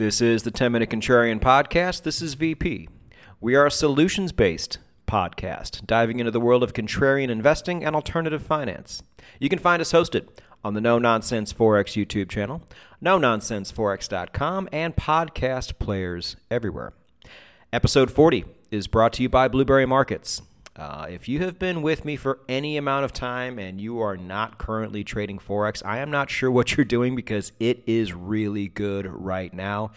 This is the 10 Minute Contrarian Podcast. This is VP. We are a solutions based podcast, diving into the world of contrarian investing and alternative finance. You can find us hosted on the No Nonsense Forex YouTube channel, no nonsenseforex.com, and podcast players everywhere. Episode 40 is brought to you by Blueberry Markets. Uh, if you have been with me for any amount of time and you are not currently trading Forex, I am not sure what you're doing because it is really good right now.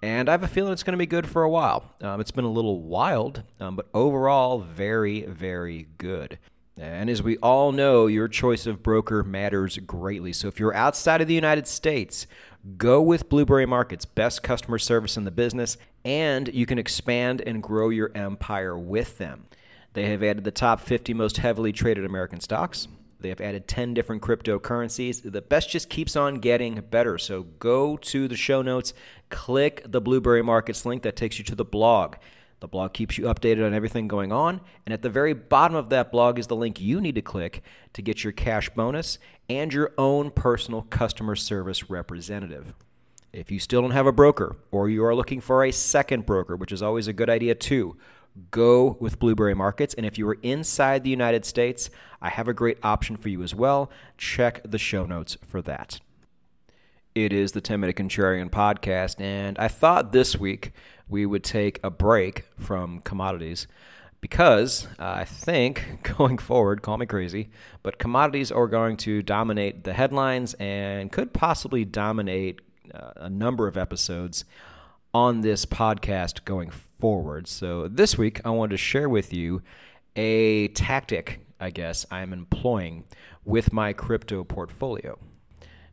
And I have a feeling it's going to be good for a while. Um, it's been a little wild, um, but overall, very, very good. And as we all know, your choice of broker matters greatly. So if you're outside of the United States, go with Blueberry Markets, best customer service in the business, and you can expand and grow your empire with them. They have added the top 50 most heavily traded American stocks. They have added 10 different cryptocurrencies. The best just keeps on getting better. So go to the show notes, click the Blueberry Markets link that takes you to the blog. The blog keeps you updated on everything going on. And at the very bottom of that blog is the link you need to click to get your cash bonus and your own personal customer service representative. If you still don't have a broker or you are looking for a second broker, which is always a good idea too, go with Blueberry Markets. And if you are inside the United States, I have a great option for you as well. Check the show notes for that. It is the 10 Minute Contrarian podcast, and I thought this week we would take a break from commodities because uh, I think going forward, call me crazy, but commodities are going to dominate the headlines and could possibly dominate uh, a number of episodes on this podcast going forward. So this week, I wanted to share with you a tactic, I guess, I'm employing with my crypto portfolio.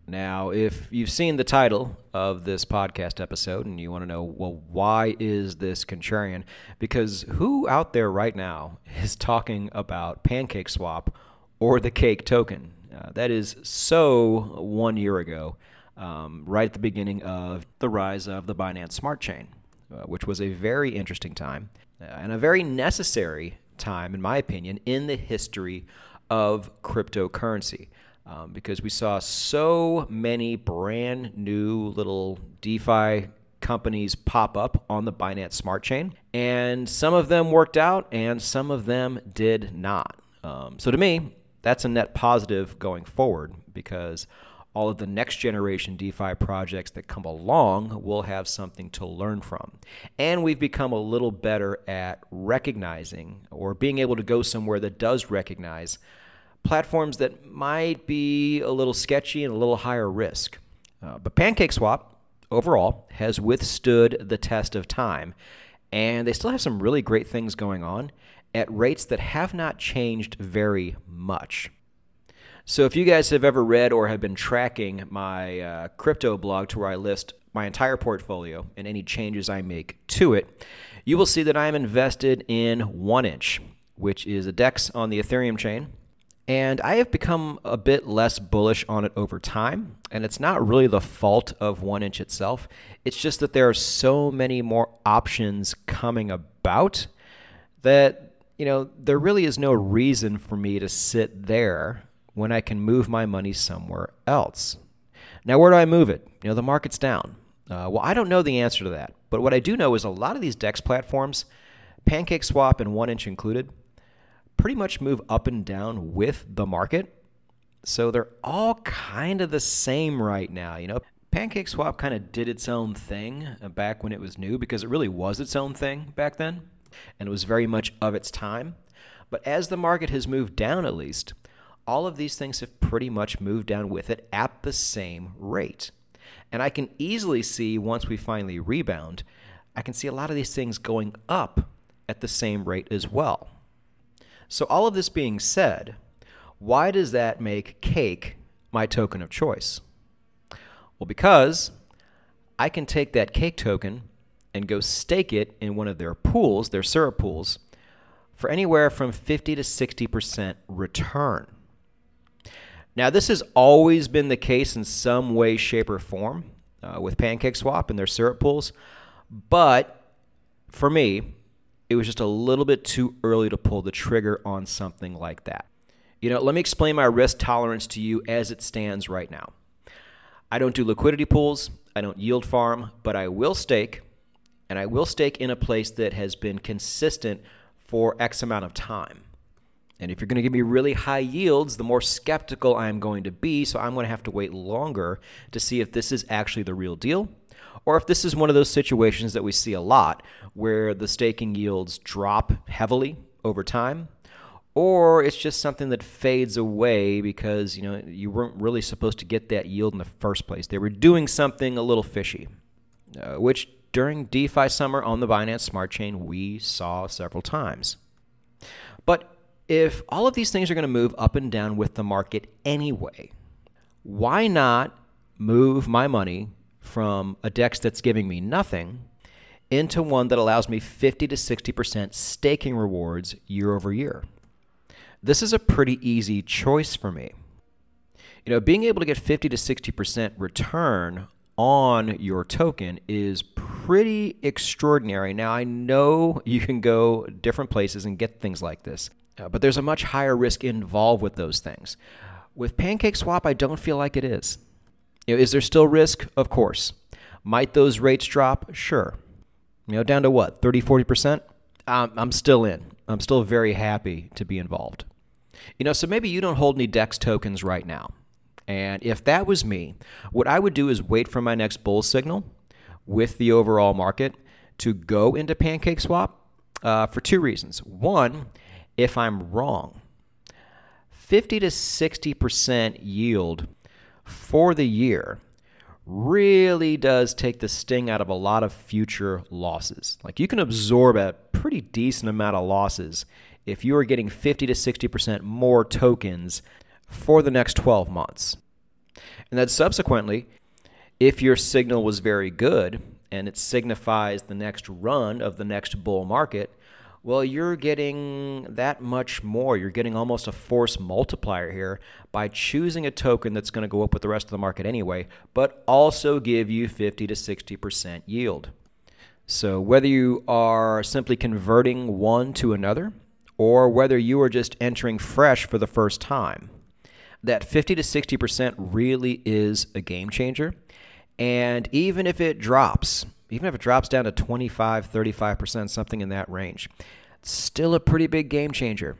Now, if you've seen the title of this podcast episode and you want to know, well, why is this contrarian? Because who out there right now is talking about Pancake Swap or the Cake token? Uh, that is so one year ago um, right at the beginning of the rise of the Binance Smart Chain, uh, which was a very interesting time uh, and a very necessary time, in my opinion, in the history of cryptocurrency. Um, because we saw so many brand new little DeFi companies pop up on the Binance Smart Chain, and some of them worked out and some of them did not. Um, so to me, that's a net positive going forward because all of the next generation DeFi projects that come along will have something to learn from. And we've become a little better at recognizing or being able to go somewhere that does recognize platforms that might be a little sketchy and a little higher risk. Uh, but PancakeSwap overall has withstood the test of time, and they still have some really great things going on at rates that have not changed very much. So, if you guys have ever read or have been tracking my uh, crypto blog to where I list my entire portfolio and any changes I make to it, you will see that I am invested in 1inch, which is a DEX on the Ethereum chain. And I have become a bit less bullish on it over time. And it's not really the fault of 1inch itself. It's just that there are so many more options coming about that, you know, there really is no reason for me to sit there when I can move my money somewhere else. Now, where do I move it? You know, the market's down. Uh, well, I don't know the answer to that. But what I do know is a lot of these DEX platforms, Pancake Swap and 1inch included, pretty much move up and down with the market. So they're all kind of the same right now. You know, Pancake Swap kind of did its own thing back when it was new because it really was its own thing back then. And it was very much of its time. But as the market has moved down, at least, all of these things have pretty much moved down with it at the same rate. And I can easily see once we finally rebound, I can see a lot of these things going up at the same rate as well. So, all of this being said, why does that make cake my token of choice? Well, because I can take that cake token and go stake it in one of their pools, their syrup pools, for anywhere from 50 to 60% return. Now, this has always been the case in some way, shape, or form uh, with Pancake Swap and their syrup pools, but for me, it was just a little bit too early to pull the trigger on something like that. You know, let me explain my risk tolerance to you as it stands right now. I don't do liquidity pools. I don't yield farm, but I will stake, and I will stake in a place that has been consistent for X amount of time. And if you're going to give me really high yields, the more skeptical I'm going to be. So I'm going to have to wait longer to see if this is actually the real deal or if this is one of those situations that we see a lot where the staking yields drop heavily over time or it's just something that fades away because you know you weren't really supposed to get that yield in the first place. They were doing something a little fishy, uh, which during DeFi summer on the Binance Smart Chain we saw several times. But if all of these things are going to move up and down with the market anyway, why not move my money from a DEX that's giving me nothing into one that allows me 50 to 60% staking rewards year over year? This is a pretty easy choice for me. You know, being able to get 50 to 60% return on your token is pretty extraordinary. Now, I know you can go different places and get things like this. Uh, but there's a much higher risk involved with those things. With PancakeSwap, I don't feel like it is. You know, is there still risk? Of course. Might those rates drop? Sure. You know, down to what, 30, 40%? Um, I'm still in. I'm still very happy to be involved. You know, so maybe you don't hold any DEX tokens right now. And if that was me, what I would do is wait for my next bull signal with the overall market to go into PancakeSwap uh, for two reasons. One, if I'm wrong. 50 to 60% yield for the year really does take the sting out of a lot of future losses. Like you can absorb a pretty decent amount of losses if you are getting 50 to 60% more tokens for the next 12 months. And then subsequently, if your signal was very good and it signifies the next run of the next bull market, well, you're getting that much more. You're getting almost a force multiplier here by choosing a token that's going to go up with the rest of the market anyway, but also give you 50 to 60% yield. So, whether you are simply converting one to another, or whether you are just entering fresh for the first time, that 50 to 60% really is a game changer. And even if it drops, even if it drops down to 25, 35%, something in that range, it's still a pretty big game changer.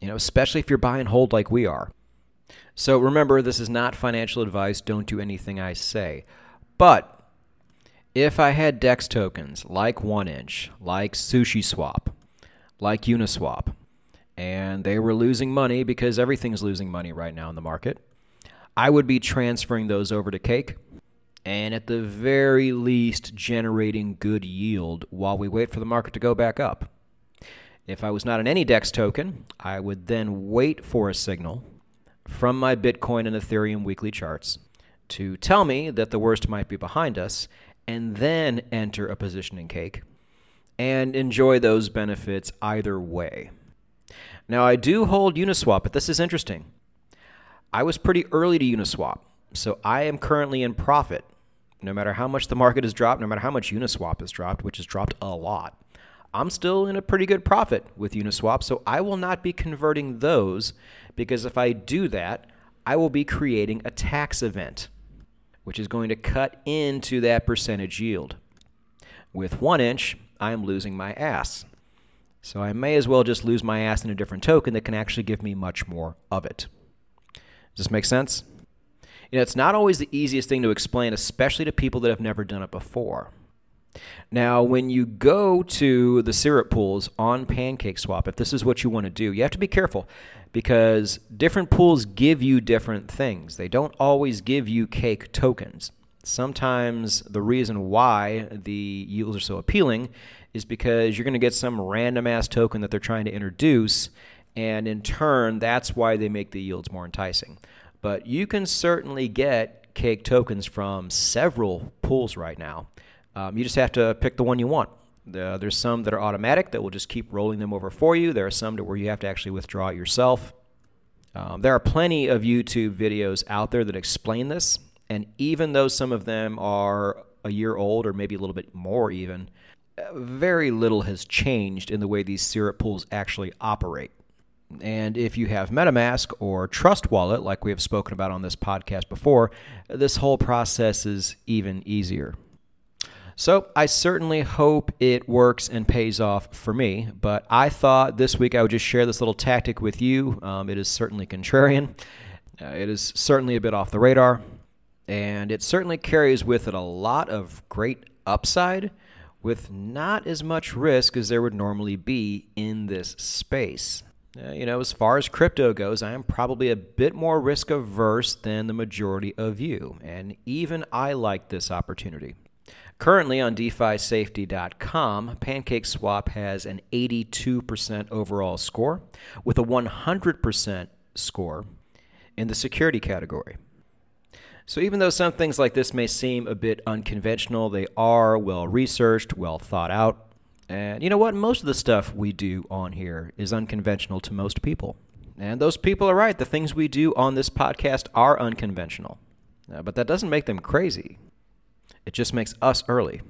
You know, especially if you're buy and hold like we are. So remember, this is not financial advice. Don't do anything I say. But if I had DEX tokens like 1inch, like SushiSwap, like Uniswap, and they were losing money because everything's losing money right now in the market, I would be transferring those over to Cake and at the very least generating good yield while we wait for the market to go back up. If I was not an any DEX token, I would then wait for a signal from my Bitcoin and Ethereum weekly charts to tell me that the worst might be behind us, and then enter a position in cake and enjoy those benefits either way. Now, I do hold Uniswap, but this is interesting. I was pretty early to Uniswap, so I am currently in profit no matter how much the market has dropped, no matter how much Uniswap has dropped, which has dropped a lot, I'm still in a pretty good profit with Uniswap. So I will not be converting those because if I do that, I will be creating a tax event, which is going to cut into that percentage yield. With 1inch, I am losing my ass. So I may as well just lose my ass in a different token that can actually give me much more of it. Does this make sense? You know, it's not always the easiest thing to explain, especially to people that have never done it before. Now, when you go to the syrup pools on Pancake Swap, if this is what you want to do, you have to be careful because different pools give you different things. They don't always give you cake tokens. Sometimes the reason why the yields are so appealing is because you're going to get some random ass token that they're trying to introduce, and in turn, that's why they make the yields more enticing. But you can certainly get cake tokens from several pools right now. Um, you just have to pick the one you want. The, there's some that are automatic that will just keep rolling them over for you. There are some to where you have to actually withdraw it yourself. Um, there are plenty of YouTube videos out there that explain this, and even though some of them are a year old or maybe a little bit more even, uh, very little has changed in the way these syrup pools actually operate. And if you have MetaMask or Trust Wallet, like we have spoken about on this podcast before, this whole process is even easier. So I certainly hope it works and pays off for me. But I thought this week I would just share this little tactic with you. Um, it is certainly contrarian. Uh, it is certainly a bit off the radar. And it certainly carries with it a lot of great upside with not as much risk as there would normally be in this space. You know, as far as crypto goes, I am probably a bit more risk averse than the majority of you, and even I like this opportunity. Currently on DeFiSafety.com, PancakeSwap has an 82% overall score with a 100% score in the security category. So, even though some things like this may seem a bit unconventional, they are well researched, well thought out. And you know what? Most of the stuff we do on here is unconventional to most people. And those people are right. The things we do on this podcast are unconventional. Uh, but that doesn't make them crazy, it just makes us early.